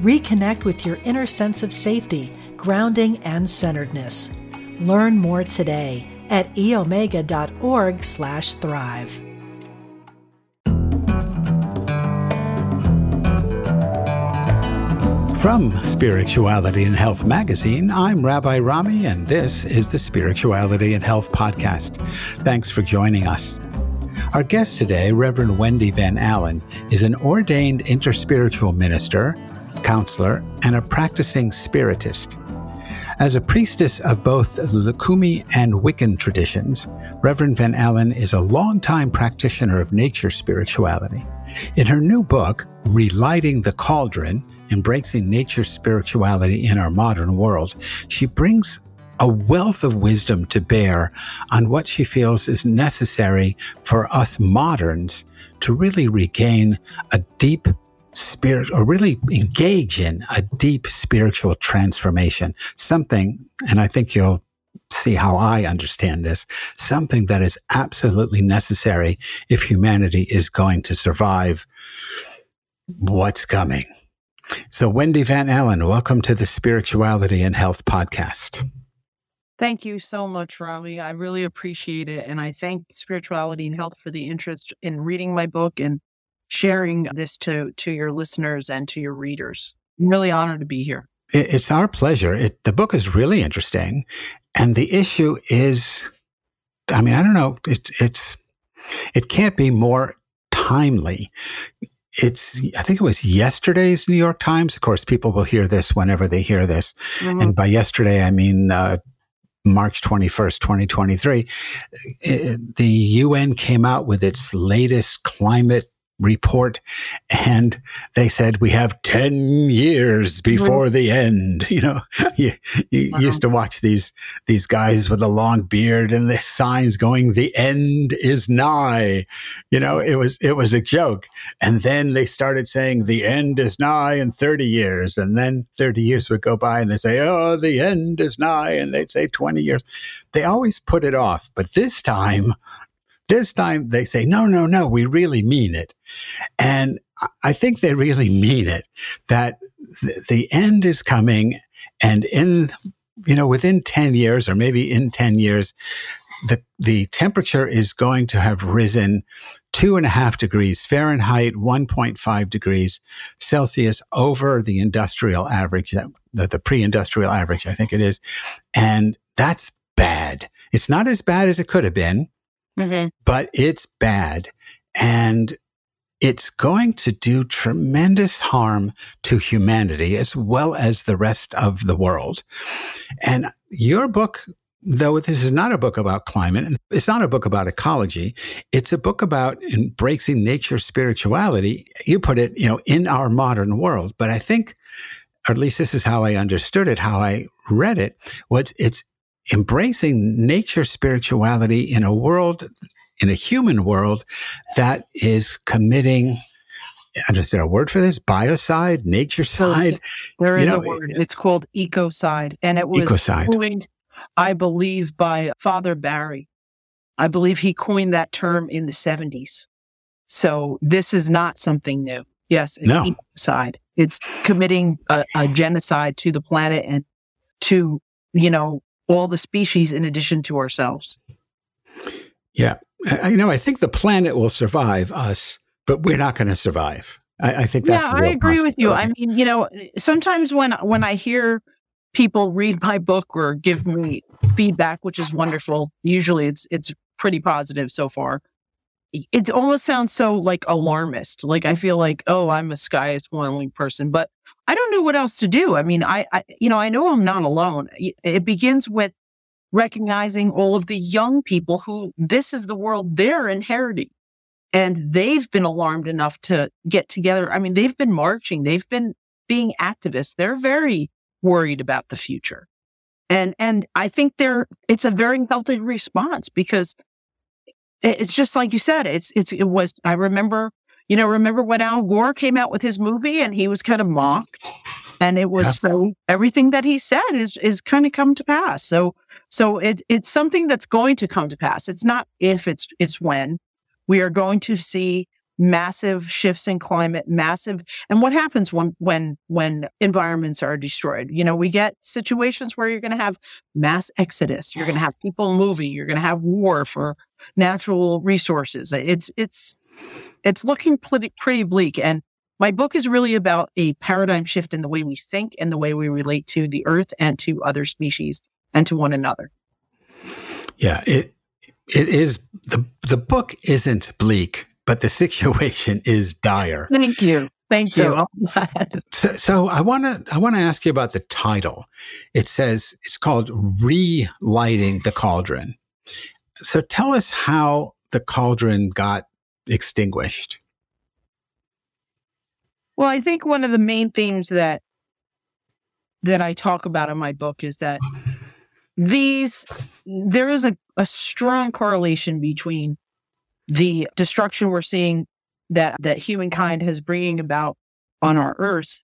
Reconnect with your inner sense of safety, grounding, and centeredness. Learn more today at eomega.org slash thrive. From Spirituality and Health magazine, I'm Rabbi Rami, and this is the Spirituality and Health podcast. Thanks for joining us. Our guest today, Reverend Wendy Van Allen, is an ordained interspiritual minister, counselor, and a practicing spiritist. As a priestess of both the Lukumi and Wiccan traditions, Reverend Van Allen is a longtime practitioner of nature spirituality. In her new book, Relighting the Cauldron Embracing Nature Spirituality in Our Modern World, she brings a wealth of wisdom to bear on what she feels is necessary for us moderns to really regain a deep spirit or really engage in a deep spiritual transformation. Something, and I think you'll see how I understand this, something that is absolutely necessary if humanity is going to survive what's coming. So, Wendy Van Allen, welcome to the Spirituality and Health Podcast. Thank you so much, Rami. I really appreciate it. And I thank Spirituality and Health for the interest in reading my book and sharing this to, to your listeners and to your readers. I'm really honored to be here. It's our pleasure. It, the book is really interesting. And the issue is, I mean, I don't know, it's, it's, it can't be more timely. It's, I think it was yesterday's New York Times. Of course, people will hear this whenever they hear this. Mm-hmm. And by yesterday, I mean, uh, March 21st, 2023, the UN came out with its latest climate report. And they said we have 10 years before the end. You know you, you wow. used to watch these these guys with a long beard and the signs going the end is nigh. You know it was it was a joke. And then they started saying the end is nigh in 30 years. And then 30 years would go by and they say oh the end is nigh and they'd say 20 years. They always put it off but this time this time they say, no, no, no, we really mean it. And I think they really mean it that the end is coming and in, you know, within 10 years or maybe in 10 years, the, the temperature is going to have risen two and a half degrees Fahrenheit, 1.5 degrees Celsius over the industrial average, that the, the pre-industrial average, I think it is. And that's bad. It's not as bad as it could have been mm-hmm. but it's bad. And it's going to do tremendous harm to humanity as well as the rest of the world. And your book, though this is not a book about climate, it's not a book about ecology, it's a book about embracing nature spirituality. You put it, you know, in our modern world. But I think, or at least this is how I understood it, how I read it, was it's embracing nature spirituality in a world, in a human world that is committing is there a word for this? Biocide, nature side? There is you know, a word. It's called ecocide. And it was ecocide. coined, I believe, by Father Berry. I believe he coined that term in the 70s. So this is not something new. Yes, it's no. ecocide. It's committing a, a genocide to the planet and to, you know, all the species in addition to ourselves. Yeah. I, you know, I think the planet will survive us, but we're not going to survive. I, I, think that's yeah. I agree with you. I mean, you know, sometimes when when I hear people read my book or give me feedback, which is wonderful, usually it's it's pretty positive so far it almost sounds so like alarmist. Like I feel like, oh, I'm a sky is falling person, but I don't know what else to do. I mean, I, I, you know, I know I'm not alone. It begins with recognizing all of the young people who this is the world they're inheriting. And they've been alarmed enough to get together. I mean, they've been marching, they've been being activists, they're very worried about the future. And, and I think they're, it's a very healthy response because it's just like you said, it's, it's, it was, I remember, you know, remember when Al Gore came out with his movie and he was kind of mocked and it was yeah. so everything that he said is, is kind of come to pass. So, so it, it's something that's going to come to pass. It's not if it's, it's when we are going to see massive shifts in climate, massive. And what happens when, when, when environments are destroyed? You know, we get situations where you're going to have mass exodus. You're going to have people moving. You're going to have war for natural resources. It's, it's, it's looking pretty, pretty bleak. And my book is really about a paradigm shift in the way we think and the way we relate to the earth and to other species and to one another. Yeah, it it is the the book isn't bleak but the situation is dire. Thank you. Thank so, you. so, so I want to I want to ask you about the title. It says it's called Relighting the Cauldron. So tell us how the cauldron got extinguished. Well, I think one of the main themes that that I talk about in my book is that these there is a, a strong correlation between the destruction we're seeing that that humankind has bringing about on our earth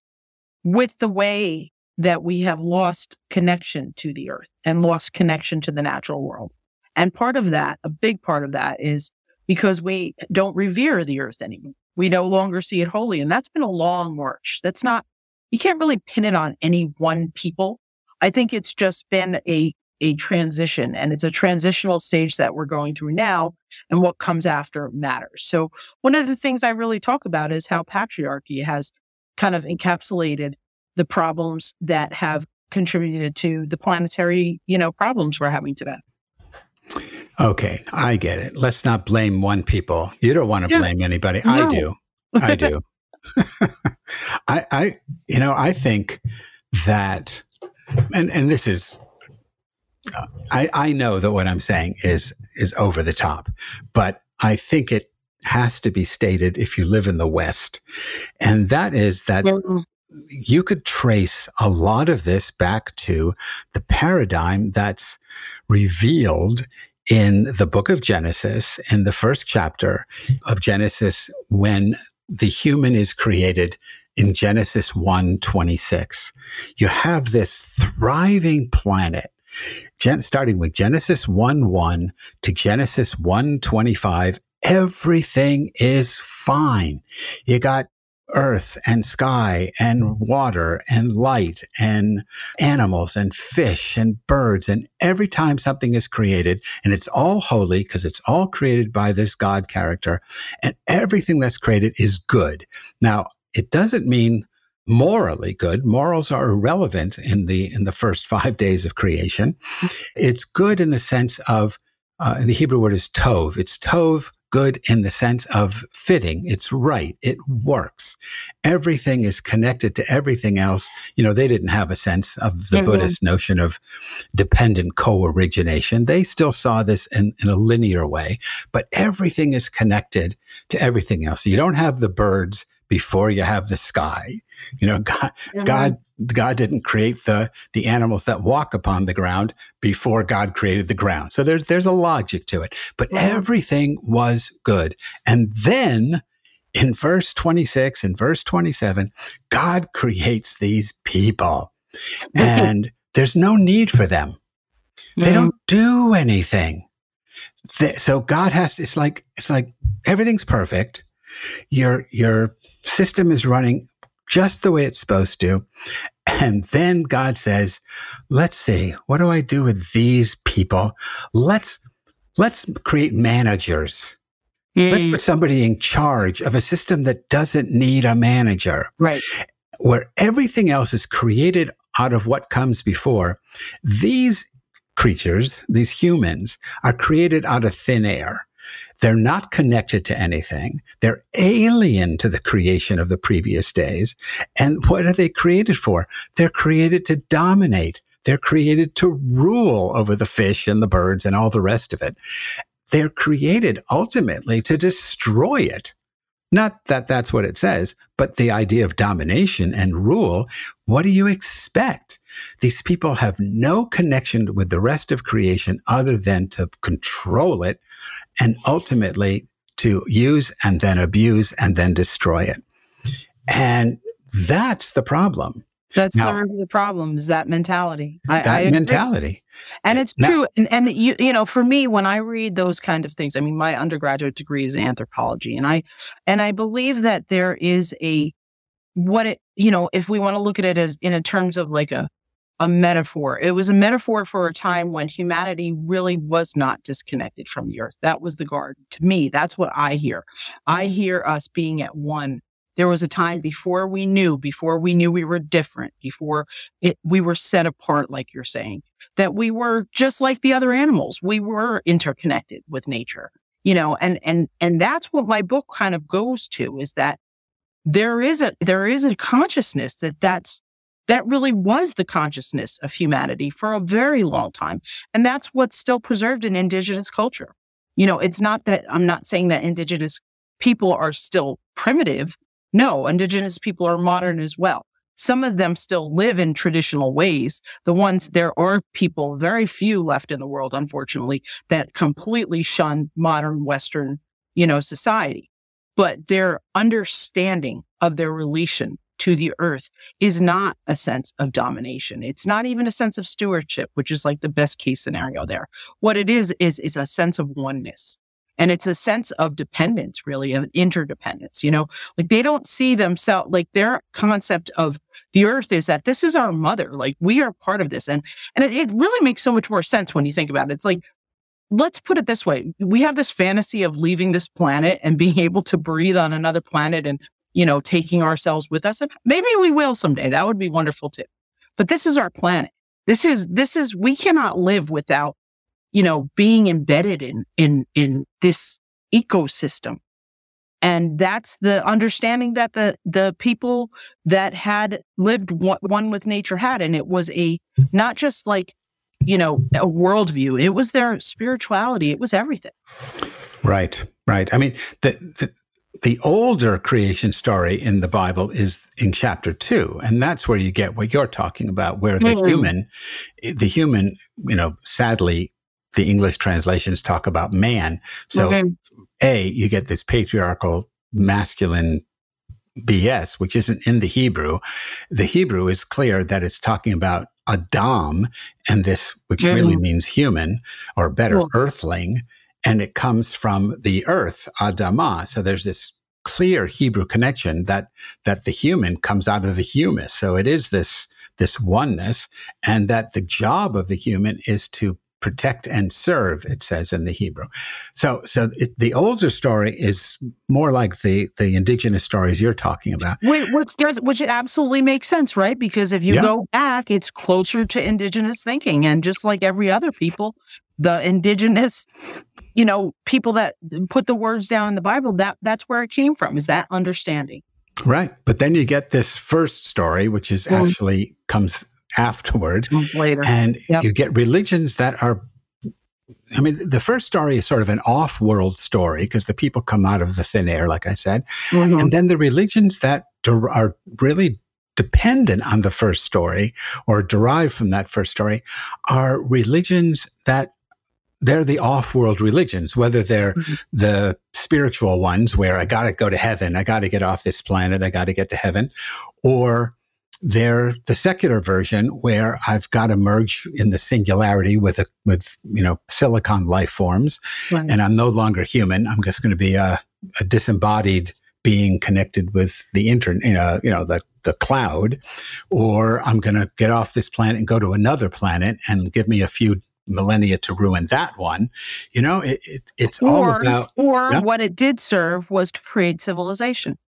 with the way that we have lost connection to the earth and lost connection to the natural world. And part of that, a big part of that is because we don't revere the earth anymore. We no longer see it holy. And that's been a long march. That's not, you can't really pin it on any one people. I think it's just been a a transition and it's a transitional stage that we're going through now and what comes after matters. So one of the things I really talk about is how patriarchy has kind of encapsulated the problems that have contributed to the planetary, you know, problems we're having today. Okay, I get it. Let's not blame one people. You don't want to yeah. blame anybody. No. I do. I do. I I you know, I think that and and this is I, I know that what I'm saying is is over the top, but I think it has to be stated if you live in the West, and that is that. Mm-hmm. You could trace a lot of this back to the paradigm that's revealed in the book of Genesis, in the first chapter of Genesis, when the human is created in Genesis 1 26. You have this thriving planet Gen- starting with Genesis 1 1 to Genesis 1 25, everything is fine. You got earth and sky and water and light and animals and fish and birds. And every time something is created, and it's all holy because it's all created by this God character, and everything that's created is good. Now, it doesn't mean morally good. Morals are irrelevant in the in the first five days of creation. It's good in the sense of uh, the Hebrew word is tov. It's tov, good in the sense of fitting. It's right. It works. Everything is connected to everything else. You know, they didn't have a sense of the mm-hmm. Buddhist notion of dependent co-origination. They still saw this in, in a linear way, but everything is connected to everything else. So you don't have the birds before you have the sky. You know, God, mm-hmm. God, God didn't create the the animals that walk upon the ground before God created the ground. So there's there's a logic to it. But mm-hmm. everything was good. And then in verse 26 and verse 27, God creates these people. and there's no need for them. Mm-hmm. They don't do anything. They, so God has to, it's like it's like everything's perfect. Your your system is running just the way it's supposed to. And then God says, let's see, what do I do with these people? Let's, let's create managers. Mm. Let's put somebody in charge of a system that doesn't need a manager. Right. Where everything else is created out of what comes before. These creatures, these humans, are created out of thin air. They're not connected to anything. They're alien to the creation of the previous days. And what are they created for? They're created to dominate. They're created to rule over the fish and the birds and all the rest of it. They're created ultimately to destroy it. Not that that's what it says, but the idea of domination and rule. What do you expect? These people have no connection with the rest of creation other than to control it and ultimately to use and then abuse and then destroy it. And that's the problem. That's now, the, the problem is that mentality. I, that I mentality. And it's now, true. And, and you, you know, for me, when I read those kind of things, I mean, my undergraduate degree is anthropology and I, and I believe that there is a, what it, you know, if we want to look at it as in a terms of like a, a metaphor. It was a metaphor for a time when humanity really was not disconnected from the earth. That was the garden. To me, that's what I hear. I hear us being at one there was a time before we knew, before we knew we were different, before it, we were set apart, like you're saying, that we were just like the other animals. We were interconnected with nature, you know, and, and, and that's what my book kind of goes to is that there is a, there is a consciousness that that's, that really was the consciousness of humanity for a very long time. And that's what's still preserved in indigenous culture. You know, it's not that I'm not saying that indigenous people are still primitive, no, indigenous people are modern as well. Some of them still live in traditional ways. The ones, there are people, very few left in the world, unfortunately, that completely shun modern Western, you know, society. But their understanding of their relation to the earth is not a sense of domination. It's not even a sense of stewardship, which is like the best case scenario there. What it is, is, is a sense of oneness. And it's a sense of dependence, really, of interdependence. You know, like they don't see themselves, like their concept of the earth is that this is our mother. Like we are part of this. And, and it, it really makes so much more sense when you think about it. It's like, let's put it this way. We have this fantasy of leaving this planet and being able to breathe on another planet and, you know, taking ourselves with us. And maybe we will someday. That would be wonderful too. But this is our planet. This is, this is, we cannot live without you know, being embedded in, in, in this ecosystem. And that's the understanding that the, the people that had lived one with nature had. And it was a, not just like, you know, a worldview. It was their spirituality. It was everything. Right. Right. I mean, the, the, the older creation story in the Bible is in chapter two, and that's where you get what you're talking about, where the mm-hmm. human, the human, you know, sadly the English translations talk about man. So, okay. A, you get this patriarchal masculine BS, which isn't in the Hebrew. The Hebrew is clear that it's talking about Adam and this, which mm-hmm. really means human or better, cool. earthling. And it comes from the earth, Adamah. So there's this clear Hebrew connection that, that the human comes out of the humus. So it is this, this oneness and that the job of the human is to protect and serve, it says in the Hebrew. So, so it, the older story is more like the the indigenous stories you're talking about. Which, which which it absolutely makes sense, right? Because if you yeah. go back, it's closer to indigenous thinking, and just like every other people, the indigenous, you know, people that put the words down in the Bible, that that's where it came from. Is that understanding? Right. But then you get this first story, which is mm. actually comes afterward. later. And yep. you get religions that are I mean, the first story is sort of an off world story because the people come out of the thin air, like I said. Mm-hmm. And then the religions that der- are really dependent on the first story or derived from that first story are religions that they're the off world religions, whether they're mm-hmm. the spiritual ones where I got to go to heaven, I got to get off this planet, I got to get to heaven, or they're the secular version where I've got to merge in the singularity with a, with, you know, silicon life forms right. and I'm no longer human. I'm just going to be a, a disembodied being connected with the internet, you know, you know, the, the cloud, or I'm going to get off this planet and go to another planet and give me a few millennia to ruin that one. You know, it, it, it's or, all about. Or yeah? what it did serve was to create civilization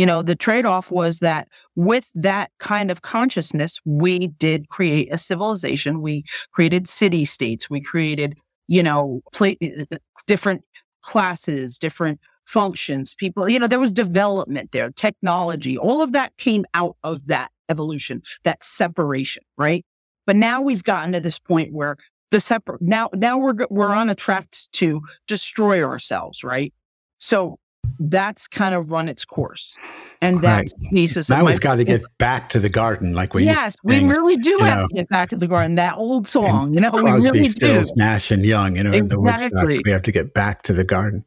you know, the trade off was that with that kind of consciousness, we did create a civilization. We created city states. We created, you know, uh, uh, different classes, different functions, people, you know, there was development there, technology, all of that came out of that evolution, that separation, right? But now we've gotten to this point where the separate now now we're we're on a track to destroy ourselves, right? So that's kind of run its course. And that's right. pieces now we've got to get back to the garden, like we yes, we really do have know, to get back to the garden. That old song, you know, Crosby, we really Stills, do. Nash and Young, you know, exactly. in the Woodstock, we have to get back to the garden.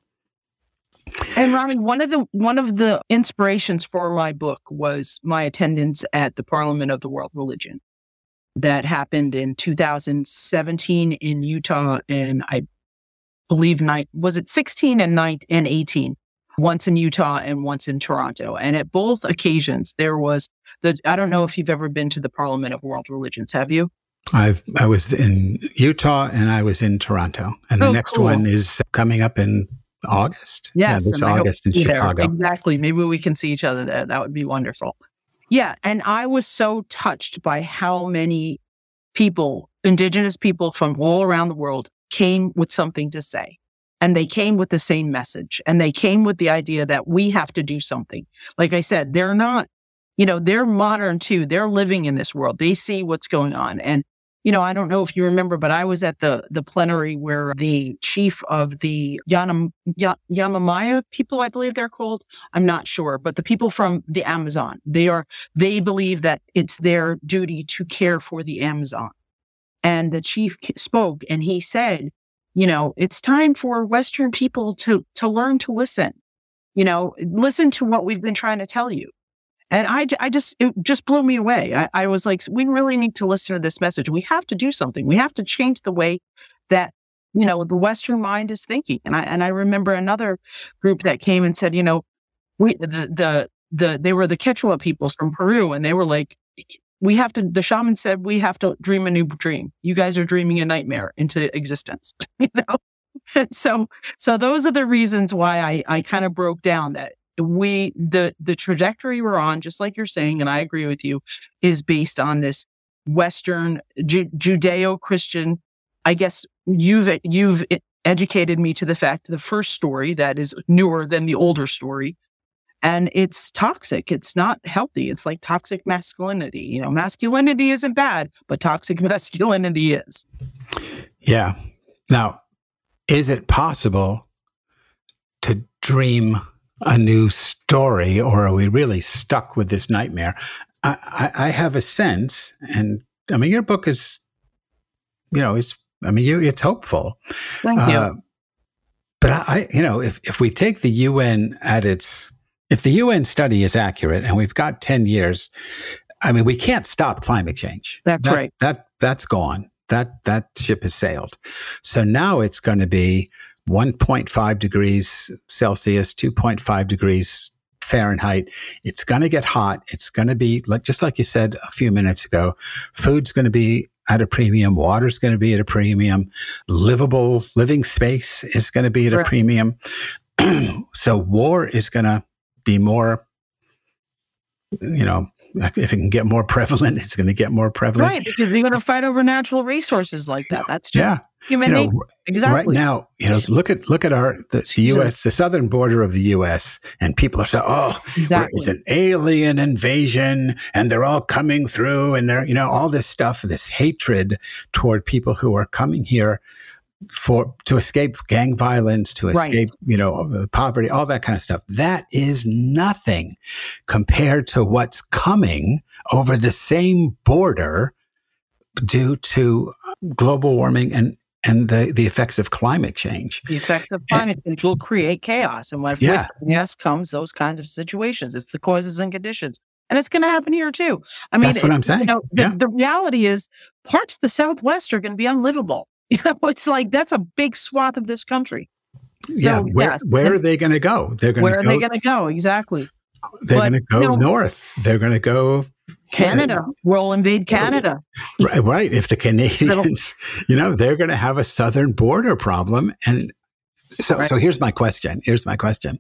And Rami, one of the one of the inspirations for my book was my attendance at the Parliament of the World Religion that happened in 2017 in Utah, and I believe night was it 16 and night and 18 once in Utah and once in Toronto. And at both occasions, there was the, I don't know if you've ever been to the Parliament of World Religions. Have you? I've, I was in Utah and I was in Toronto. And the oh, next cool. one is coming up in August. Yes. Yeah, this August in Chicago. There. Exactly. Maybe we can see each other there. That would be wonderful. Yeah. And I was so touched by how many people, indigenous people from all around the world, came with something to say and they came with the same message and they came with the idea that we have to do something. Like I said, they're not, you know, they're modern too. They're living in this world. They see what's going on. And, you know, I don't know if you remember, but I was at the, the plenary where the chief of the Yanam, Yamamaya people, I believe they're called. I'm not sure, but the people from the Amazon, they are, they believe that it's their duty to care for the Amazon. And the chief spoke and he said, you know, it's time for Western people to, to learn to listen, you know, listen to what we've been trying to tell you. And I, I just, it just blew me away. I, I was like, we really need to listen to this message. We have to do something. We have to change the way that, you know, the Western mind is thinking. And I, and I remember another group that came and said, you know, we, the, the, the, they were the Quechua peoples from Peru and they were like, we have to, the shaman said, we have to dream a new dream. You guys are dreaming a nightmare into existence, you know? so, so those are the reasons why I, I kind of broke down that we, the, the trajectory we're on, just like you're saying, and I agree with you, is based on this Western Ju- Judeo-Christian, I guess you've, you've educated me to the fact the first story that is newer than the older story and it's toxic. It's not healthy. It's like toxic masculinity. You know, masculinity isn't bad, but toxic masculinity is. Yeah. Now, is it possible to dream a new story, or are we really stuck with this nightmare? I, I, I have a sense, and I mean, your book is, you know, it's, I mean, you, it's hopeful. Thank you. Uh, but I, you know, if, if we take the UN at its if the UN study is accurate and we've got 10 years, I mean, we can't stop climate change. That's that, right. That that's gone. That that ship has sailed. So now it's going to be 1.5 degrees Celsius, 2.5 degrees Fahrenheit. It's going to get hot. It's going to be like just like you said a few minutes ago. Food's going to be at a premium. Water's going to be at a premium. Livable living space is going to be at right. a premium. so war is going to be more you know, if it can get more prevalent, it's going to get more prevalent. Right, because you're going to fight over natural resources like that. That's just yeah. human you know, Exactly. Right now, you know, look at look at our the, the, U.S. the southern border of the U.S. and people are saying, "Oh, exactly. it's an alien invasion, and they're all coming through, and they're you know all this stuff, this hatred toward people who are coming here." For to escape gang violence, to escape, right. you know, uh, poverty, all that kind of stuff. That is nothing compared to what's coming over the same border due to global warming and and the, the effects of climate change. The effects of climate change will create chaos. And when yeah. yes comes those kinds of situations, it's the causes and conditions. And it's going to happen here too. I mean, that's what I'm saying. You know, the, yeah. the reality is parts of the Southwest are going to be unlivable. You know, it's like that's a big swath of this country. So, yeah, where, yes. where are they going to go? They're going. Where are they going to go? Exactly. They're going to go you know, north. They're going to go Canada. Uh, we'll invade Canada. Right, right. If the Canadians, you know, they're going to have a southern border problem, and so, right. so here's my question. Here's my question.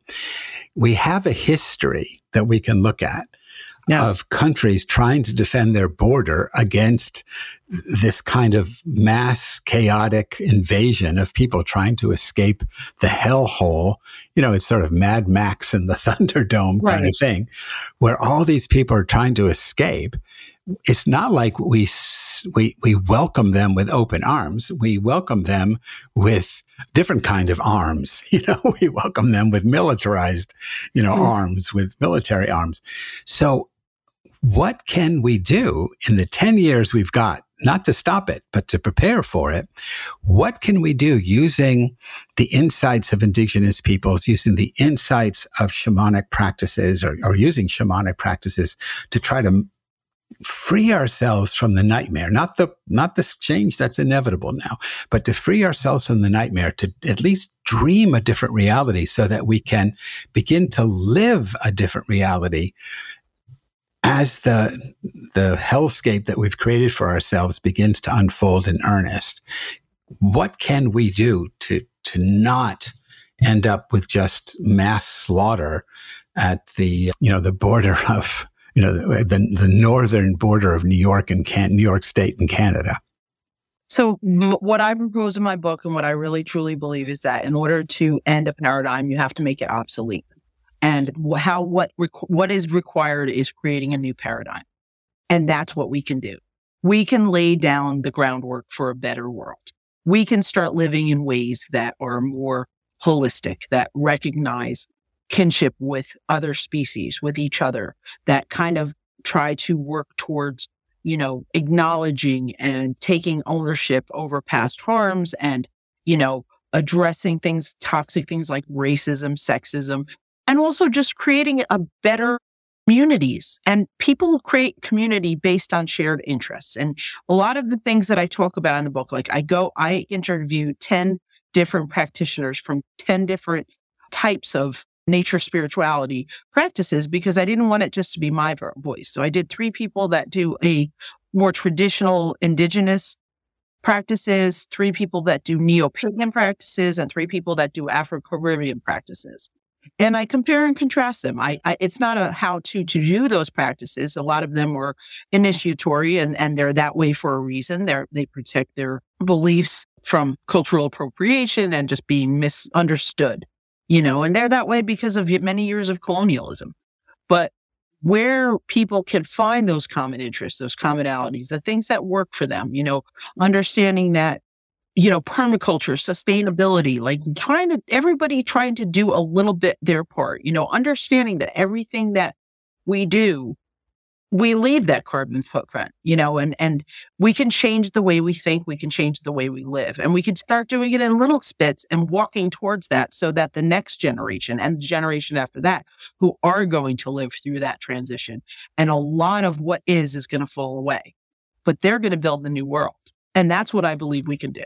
We have a history that we can look at yes. of countries trying to defend their border against this kind of mass chaotic invasion of people trying to escape the hellhole. You know, it's sort of Mad Max and the Thunderdome right. kind of thing, where all these people are trying to escape. It's not like we we, we welcome them with open arms. We welcome them with different kind of arms. You know, we welcome them with militarized, you know, mm. arms, with military arms. So what can we do in the 10 years we've got not to stop it, but to prepare for it. What can we do using the insights of indigenous peoples, using the insights of shamanic practices or, or using shamanic practices to try to free ourselves from the nightmare not the not this change that's inevitable now but to free ourselves from the nightmare to at least dream a different reality so that we can begin to live a different reality as the the hellscape that we've created for ourselves begins to unfold in earnest, what can we do to to not end up with just mass slaughter at the you know the border of you know the the northern border of New York and Can- New York State and Canada? So, what I propose in my book and what I really truly believe is that in order to end a paradigm, you have to make it obsolete and how what what is required is creating a new paradigm. And that's what we can do. We can lay down the groundwork for a better world. We can start living in ways that are more holistic that recognize kinship with other species with each other that kind of try to work towards you know acknowledging and taking ownership over past harms and you know addressing things toxic things like racism sexism and also just creating a better communities and people create community based on shared interests. And a lot of the things that I talk about in the book, like I go, I interview 10 different practitioners from 10 different types of nature spirituality practices because I didn't want it just to be my voice. So I did three people that do a more traditional indigenous practices, three people that do neo-pagan practices, and three people that do Afro-Caribbean practices and I compare and contrast them. I, I, it's not a how to to do those practices. A lot of them were initiatory, and and they're that way for a reason. They they protect their beliefs from cultural appropriation and just being misunderstood. You know, and they're that way because of many years of colonialism. But where people can find those common interests, those commonalities, the things that work for them, you know, understanding that you know, permaculture, sustainability, like trying to, everybody trying to do a little bit their part, you know, understanding that everything that we do, we leave that carbon footprint, you know, and, and we can change the way we think, we can change the way we live, and we can start doing it in little spits and walking towards that so that the next generation and the generation after that who are going to live through that transition and a lot of what is is going to fall away, but they're going to build the new world. And that's what I believe we can do.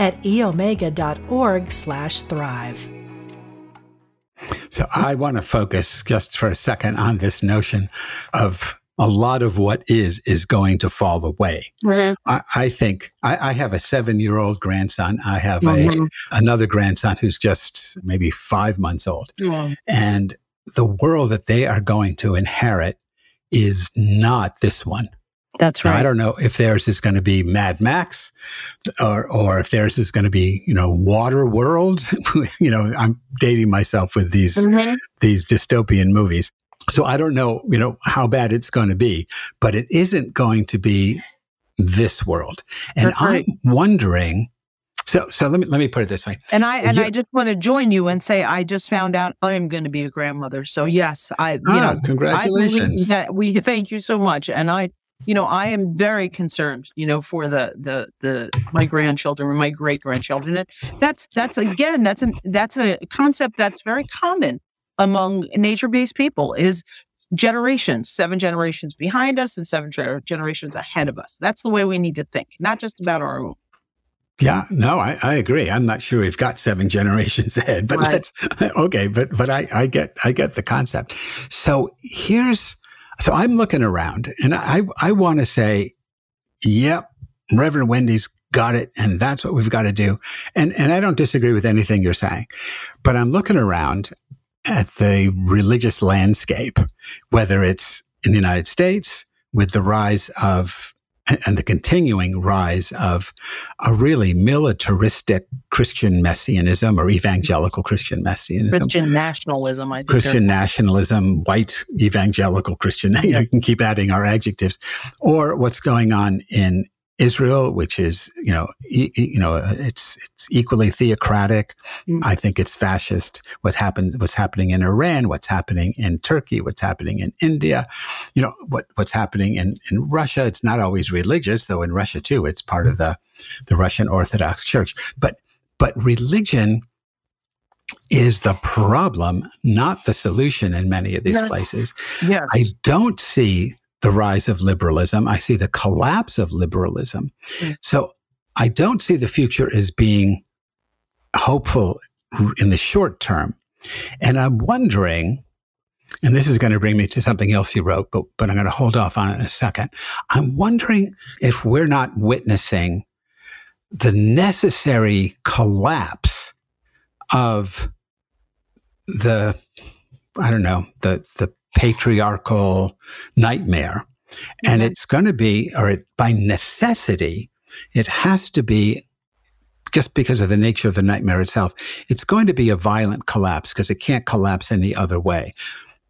at eomega.org slash thrive. So I want to focus just for a second on this notion of a lot of what is is going to fall away. Mm-hmm. I, I, think I, I, have a seven-year-old grandson. I have mm-hmm. a another grandson who's just maybe five months old, mm-hmm. and the world that they are going to inherit is not this one. That's right. Now, I don't know if theirs is going to be Mad Max or, or if theirs is going to be, you know, Water World. you know, I'm dating myself with these, mm-hmm. these dystopian movies. So I don't know, you know, how bad it's going to be, but it isn't going to be this world. And That's I'm wondering, so, so let me let me put it this way. And I and you, I just want to join you and say I just found out I'm going to be a grandmother. So yes, I you ah, know congratulations. that we thank you so much, and I you know, I am very concerned, you know, for the the the my grandchildren and my great grandchildren. And that's that's again that's an that's a concept that's very common among nature based people is generations, seven generations behind us and seven generations ahead of us. That's the way we need to think, not just about our own. Yeah, no, I, I agree. I'm not sure we've got seven generations ahead, but right. that's okay. But but I, I get I get the concept. So here's so I'm looking around and I, I want to say, yep, Reverend Wendy's got it and that's what we've got to do. And and I don't disagree with anything you're saying. But I'm looking around at the religious landscape, whether it's in the United States with the rise of and the continuing rise of a really militaristic Christian messianism or evangelical Christian messianism. Christian nationalism, I think. Christian nationalism, white evangelical Christian. You can keep adding our adjectives. Or what's going on in Israel, which is you know e- you know it's it's equally theocratic. Mm. I think it's fascist. What happened? What's happening in Iran? What's happening in Turkey? What's happening in India? You know what what's happening in in Russia? It's not always religious, though. In Russia too, it's part of the the Russian Orthodox Church. But but religion is the problem, not the solution in many of these places. Yes. I don't see the rise of liberalism. I see the collapse of liberalism. Mm. So I don't see the future as being hopeful in the short term. And I'm wondering, and this is going to bring me to something else you wrote, but, but I'm going to hold off on it in a second. I'm wondering if we're not witnessing the necessary collapse of the, I don't know, the, the patriarchal nightmare. Mm-hmm. And it's going to be, or it, by necessity, it has to be just because of the nature of the nightmare itself, it's going to be a violent collapse because it can't collapse any other way.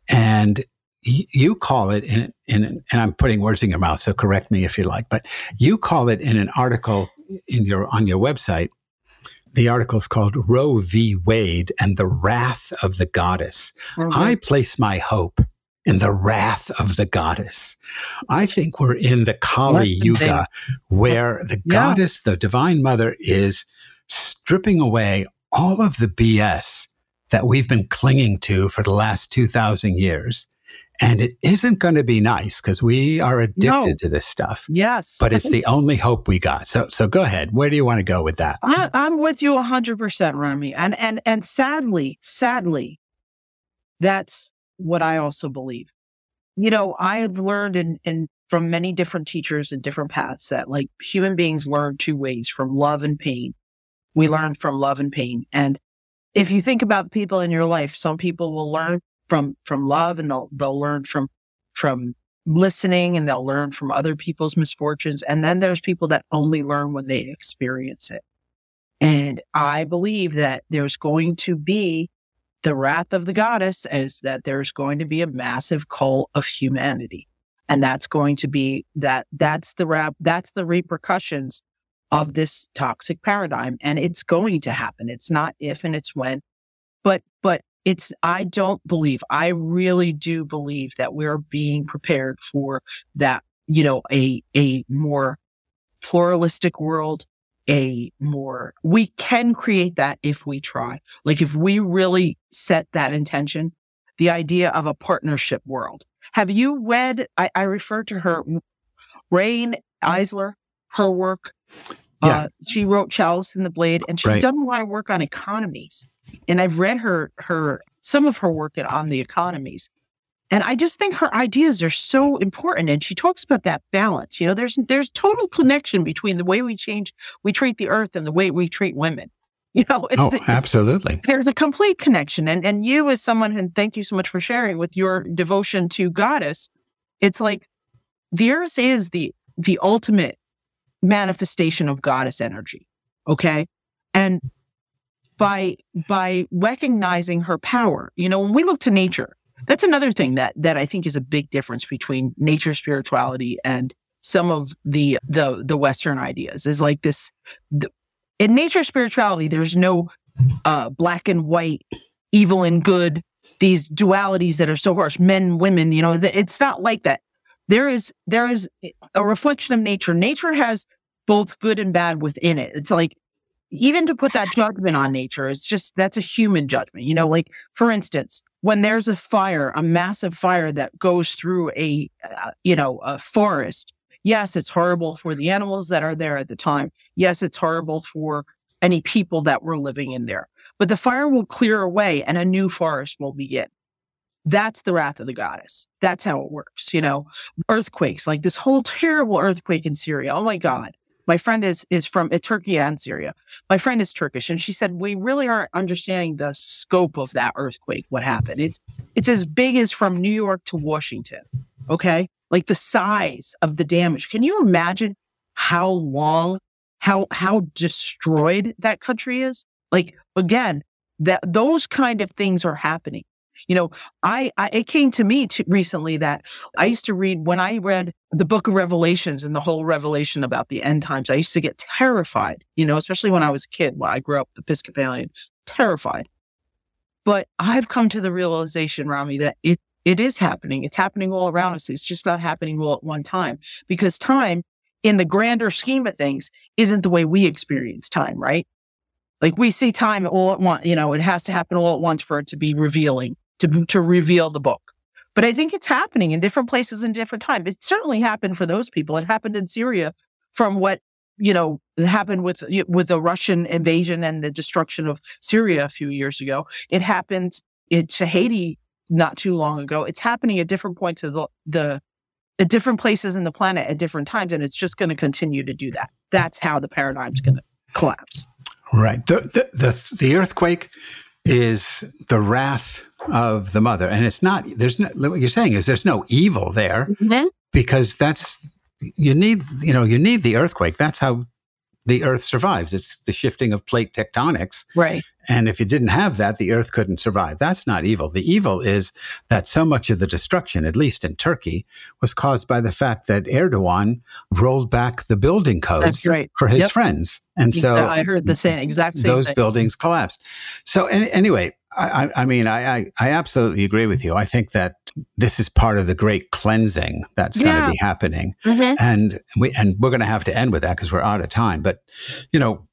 And you call it in, in, and I'm putting words in your mouth, so correct me if you like, but you call it in an article in your, on your website, the article is called Roe v. Wade and the Wrath of the Goddess. Mm-hmm. I place my hope in the wrath of the goddess. I think we're in the Kali Yuga where the yeah. goddess, the divine mother, is stripping away all of the BS that we've been clinging to for the last 2,000 years. And it isn't going to be nice because we are addicted no. to this stuff. Yes. But it's the only hope we got. So so go ahead. Where do you want to go with that? I, am with you 100%, Rami. And, and, and sadly, sadly, that's what I also believe. You know, I've learned in, in from many different teachers and different paths that like human beings learn two ways from love and pain. We learn from love and pain. And if you think about people in your life, some people will learn from from love and they'll they'll learn from from listening and they'll learn from other people's misfortunes. And then there's people that only learn when they experience it. And I believe that there's going to be the wrath of the goddess is that there's going to be a massive call of humanity. And that's going to be that that's the rap that's the repercussions of this toxic paradigm. And it's going to happen. It's not if and it's when. But but it's I don't believe, I really do believe that we're being prepared for that, you know, a a more pluralistic world, a more, we can create that if we try. Like if we really set that intention, the idea of a partnership world. Have you read, I, I refer to her, Riane Eisler, her work. Yeah. Uh, she wrote Chalice and the Blade, and she's right. done a lot of work on economies. And I've read her, her, some of her work on the economies. And I just think her ideas are so important. And she talks about that balance. You know, there's there's total connection between the way we change, we treat the earth and the way we treat women. You know, it's oh, the, absolutely. There's a complete connection. And and you as someone, and thank you so much for sharing with your devotion to goddess. It's like the earth is the the ultimate manifestation of goddess energy. Okay. And by by recognizing her power, you know, when we look to nature, that's another thing that that I think is a big difference between nature spirituality and some of the the the Western ideas. Is like this the, in nature spirituality. There's no uh, black and white, evil and good. These dualities that are so harsh, men, women. You know, it's not like that. There is there is a reflection of nature. Nature has both good and bad within it. It's like even to put that judgment on nature, it's just that's a human judgment. You know, like for instance, when there's a fire, a massive fire that goes through a, uh, you know, a forest. Yes, it's horrible for the animals that are there at the time. Yes, it's horrible for any people that were living in there. But the fire will clear away and a new forest will begin. That's the wrath of the goddess. That's how it works. You know, earthquakes, like this whole terrible earthquake in Syria. Oh my God My friend is is from uh, Turkey and Syria. My friend is Turkish, and she said we really aren't understanding the scope of that earthquake. What happened? It's it's as big as from New York to Washington. Okay, like the size of the damage. Can you imagine how long, how how destroyed that country is? Like again, that those kind of things are happening. You know, I, I it came to me to, recently that I used to read when I read the book of Revelations and the whole revelation about the end times. I used to get terrified, you know, especially when I was a kid. When I grew up Episcopalian, terrified. But I've come to the realization, Rami, that it it is happening. It's happening all around us. It's just not happening all at one time because time, in the grander scheme of things, isn't the way we experience time, right? Like we see time all at once, you know, it has to happen all at once for it to be revealing to, to reveal the book. But I think it's happening in different places in different times. It certainly happened for those people. It happened in Syria from what, you know, happened with, with the Russian invasion and the destruction of Syria a few years ago. It happened in, to Haiti not too long ago. It's happening at different points of the, the at different places in the planet at different times. And it's just going to continue to do that. That's how the paradigm's going to collapse. Right. The, the, the, the earthquake is the wrath of the mother. And it's not, there's no, what you're saying is there's no evil there mm-hmm. because that's, you need, you know, you need the earthquake. That's how the earth survives. It's the shifting of plate tectonics. Right. And if you didn't have that, the earth couldn't survive. That's not evil. The evil is that so much of the destruction, at least in Turkey, was caused by the fact that Erdogan rolled back the building codes right. for his yep. friends. And so I heard the same exact same those thing. buildings collapsed. So anyway, I, I mean, I, I, I, absolutely agree with you. I think that this is part of the great cleansing that's yeah. going to be happening, mm-hmm. and we and we're going to have to end with that because we're out of time. But you know,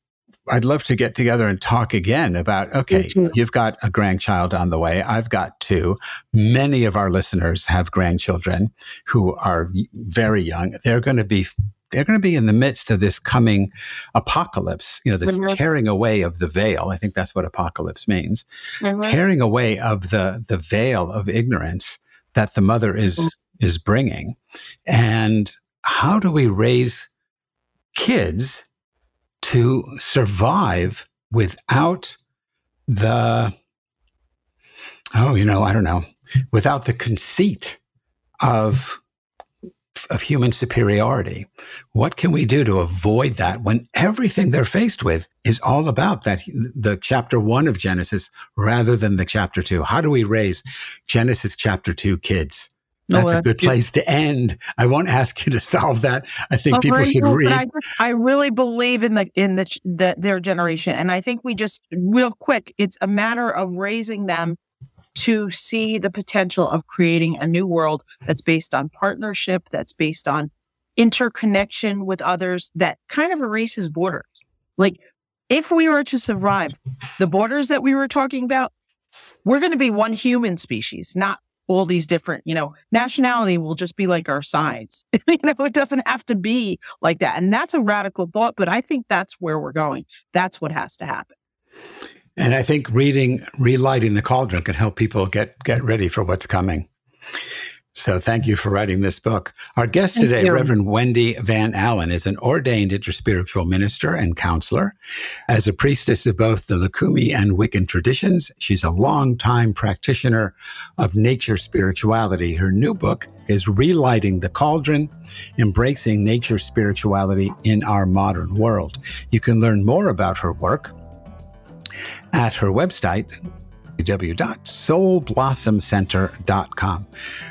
I'd love to get together and talk again about okay, you've got a grandchild on the way. I've got two. Many of our listeners have grandchildren who are very young. They're going to be they're going to be in the midst of this coming apocalypse, you know, this mm-hmm. tearing away of the veil. I think that's what apocalypse means. Mm-hmm. Tearing away of the the veil of ignorance that the mother is mm-hmm. is bringing. And how do we raise kids to survive without the oh, you know, I don't know, without the conceit of of human superiority. What can we do to avoid that when everything they're faced with is all about that, the chapter one of Genesis rather than the chapter two? How do we raise Genesis chapter two kids? That's, no, that's a good, good, place to end. I won't ask you to solve that. I think people should read. I, I, really believe in the in the, the their generation, and I think we just real quick. It's a matter of raising them to see the potential of creating a new world that's based on partnership, that's based on interconnection with others, that kind of erases borders. Like, if we were to survive the borders that we were talking about, we're going to be one human species, not all these different, you know, nationality will just be like our sides. you know, it doesn't have to be like that. And that's a radical thought, but I think that's where we're going. That's what has to happen. And I think reading, relighting the cauldron can help people get, get ready for what's coming. So thank you for writing this book. Our guest thank today, you. Reverend Wendy Van Allen, is an ordained interspiritual minister and counselor. As a priestess of both the Lukumi and Wiccan traditions, she's a longtime practitioner of nature spirituality. Her new book is Relighting the Cauldron, Embracing Nature Spirituality in Our Modern World. You can learn more about her work at her website, www.soulblossomcenter.com.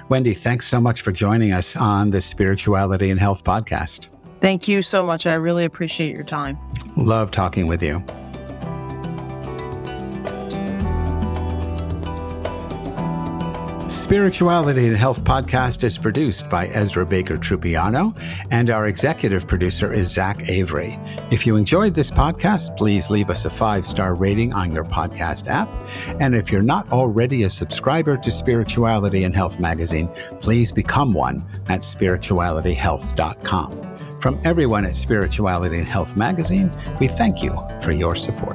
Wendy, thanks so much for joining us on the Spirituality and Health podcast. Thank you so much. I really appreciate your time. Love talking with you. Spirituality and Health podcast is produced by Ezra Bakker Trupiano, and our executive producer is Zach Avery. If you enjoyed this podcast, please leave us a five star rating on your podcast app. And if you're not already a subscriber to Spirituality and Health magazine, please become one at spiritualityhealth.com. From everyone at Spirituality and Health magazine, we thank you for your support.